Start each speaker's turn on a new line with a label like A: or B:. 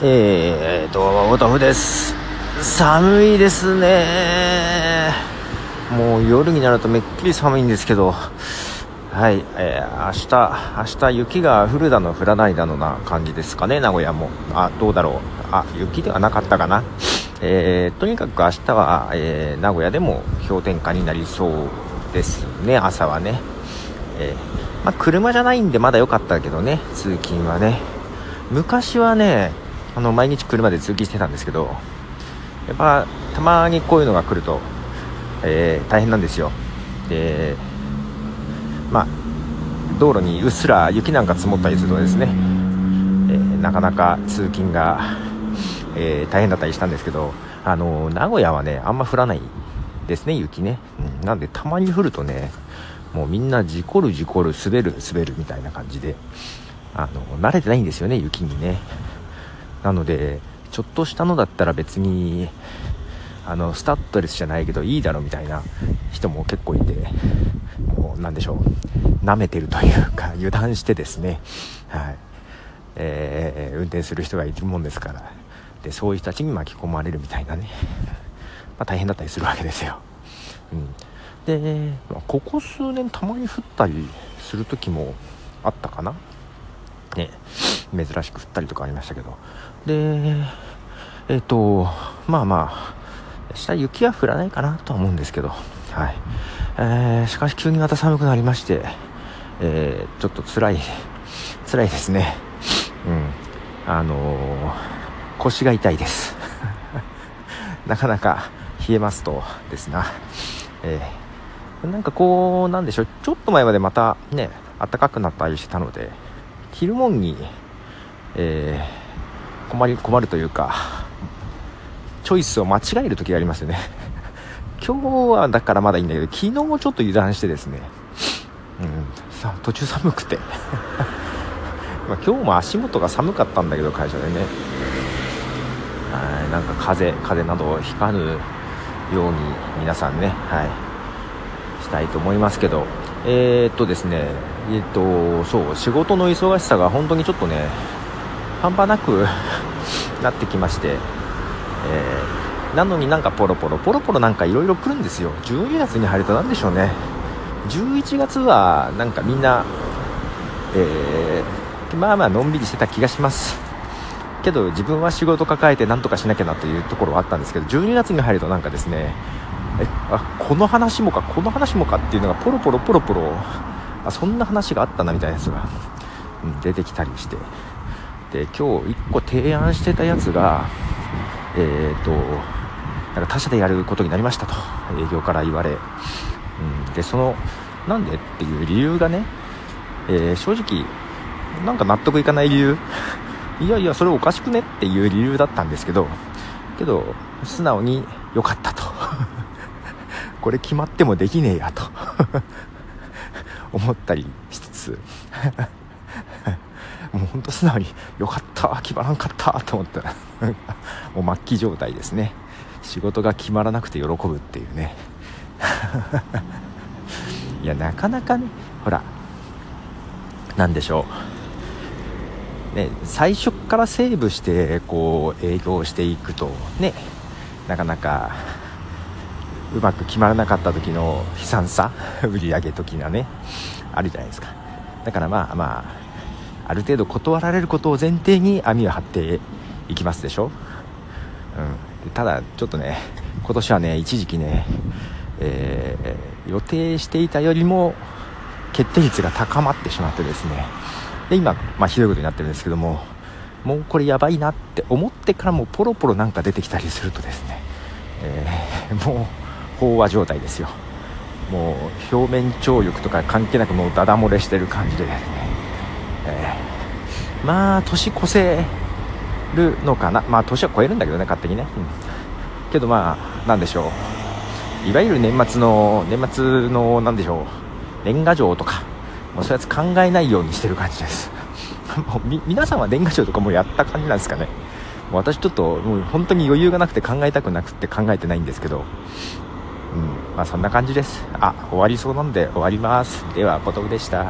A: えーと、お豆腐です。寒いですね。もう夜になるとめっきり寒いんですけど、はい、えー、明日、明日雪が降るだの降らないだのな感じですかね、名古屋も。あ、どうだろう。あ、雪ではなかったかな。えー、とにかく明日は、えー、名古屋でも氷点下になりそうですね、朝はね。えー、まあ、車じゃないんでまだ良かったけどね、通勤はね。昔はね、あの毎日車で通勤してたんですけどやっぱたまにこういうのが来ると、えー、大変なんですよ。でまあ道路にうっすら雪なんか積もったりするとですね、えー、なかなか通勤が、えー、大変だったりしたんですけどあの名古屋はねあんま降らないですね雪ね、うん、なんでたまに降るとねもうみんな事故る事故る滑る滑るみたいな感じであの慣れてないんですよね雪にね。なのでちょっとしたのだったら別にあのスタッドレスじゃないけどいいだろみたいな人も結構いてもうなんでしょう舐めてるというか 油断してですね。はい。えー、運転する人がいるもんですから。でそういう人たちに巻き込まれるみたいなね、まあ、大変だったりするわけですよ、うん、で、まあ、ここ数年たまに降ったりする時もあったかな。ね。珍しく降ったりとかありましたけど。でえっ、ー、とまあまあ下雪は降らないかなとは思うんですけど。はい。えー、しかし急にまた寒くなりまして、えー、ちょっと辛い辛いですね。うん。あの、腰が痛いです。なかなか冷えますとですな、えー、なんかこうなんでしょう。ちょっと前までまたね暖かくなったりしてたので着るもんにえー、困り困るというかチョイスを間違える時がありますよね。今日はだからまだいいんだけど昨日もちょっと油断してですね、うん、さ途中寒くて。ま今日も足元が寒かったんだけど会社でね。はいなんか風邪風邪などをひかぬように皆さんねはいしたいと思いますけど。えー、っとですねえー、っとそう仕事の忙しさが本当にちょっとね半端なく なってきまして、えー、なのになんかポロポロポロポロなんかいろいろ来るんですよ。12月に入ると何でしょうね。11月はなんかみんな、えー、まあまあのんびりしてた気がします。けど自分は仕事抱えて何とかしなきゃなというところはあったんですけど12月に入るとなんかですねえあこの話もかこの話もかっていうのがポロポロポロポロあそんな話があったなみたいなやつが、出てきたりして。で今日1個提案してたやつがえっ、ー、となんか他社でやることになりましたと営業から言われ、うん、でそのなんでっていう理由がね、えー、正直なんか納得いかない理由。いやいやそれおかしくねっていう理由だったんですけどけど素直に良かったと。これ決まってもできねえやと。思ったりしつつ。もうほんと素直によかった決まらんかったと思ったら もう末期状態ですね。仕事が決まらなくて喜ぶっていうね。いやなかなかねほら何でしょう。ね最初からセーブしてこう営業していくとねなかなかうまく決まらなかった時の悲惨さ 売り上げ時がねあるじゃないですか。だからまあまあある程度断られることを前提に網を張っていきますでしょ、うん、ただちょっとね今年はね一時期ね、えー、予定していたよりも決定率が高まってしまってですね。で今、まあ、ひどいことになってるんですけどももうこれやばいなって思ってからもポロポロなんか出てきたりするとですね、えー、もう飽和状態ですよ。もう表面張力とか関係なくもうダダ漏れしてる感じでですねえー、まあ年越せるのかな？まあ年は超えるんだけどね勝手にね、うん、けどまあなんでしょう。いわゆる年末の年末のなんでしょう。年賀状とかもうそういうやつ考えないようにしてる感じです。もう皆さんは年賀状とかもうやった感じなんですかね。私ちょっともう本当に余裕がなくて考えたくなくて考えてないんですけど。うん。まあそんな感じです。あ終わりそうなんで終わります。ではポトフでした。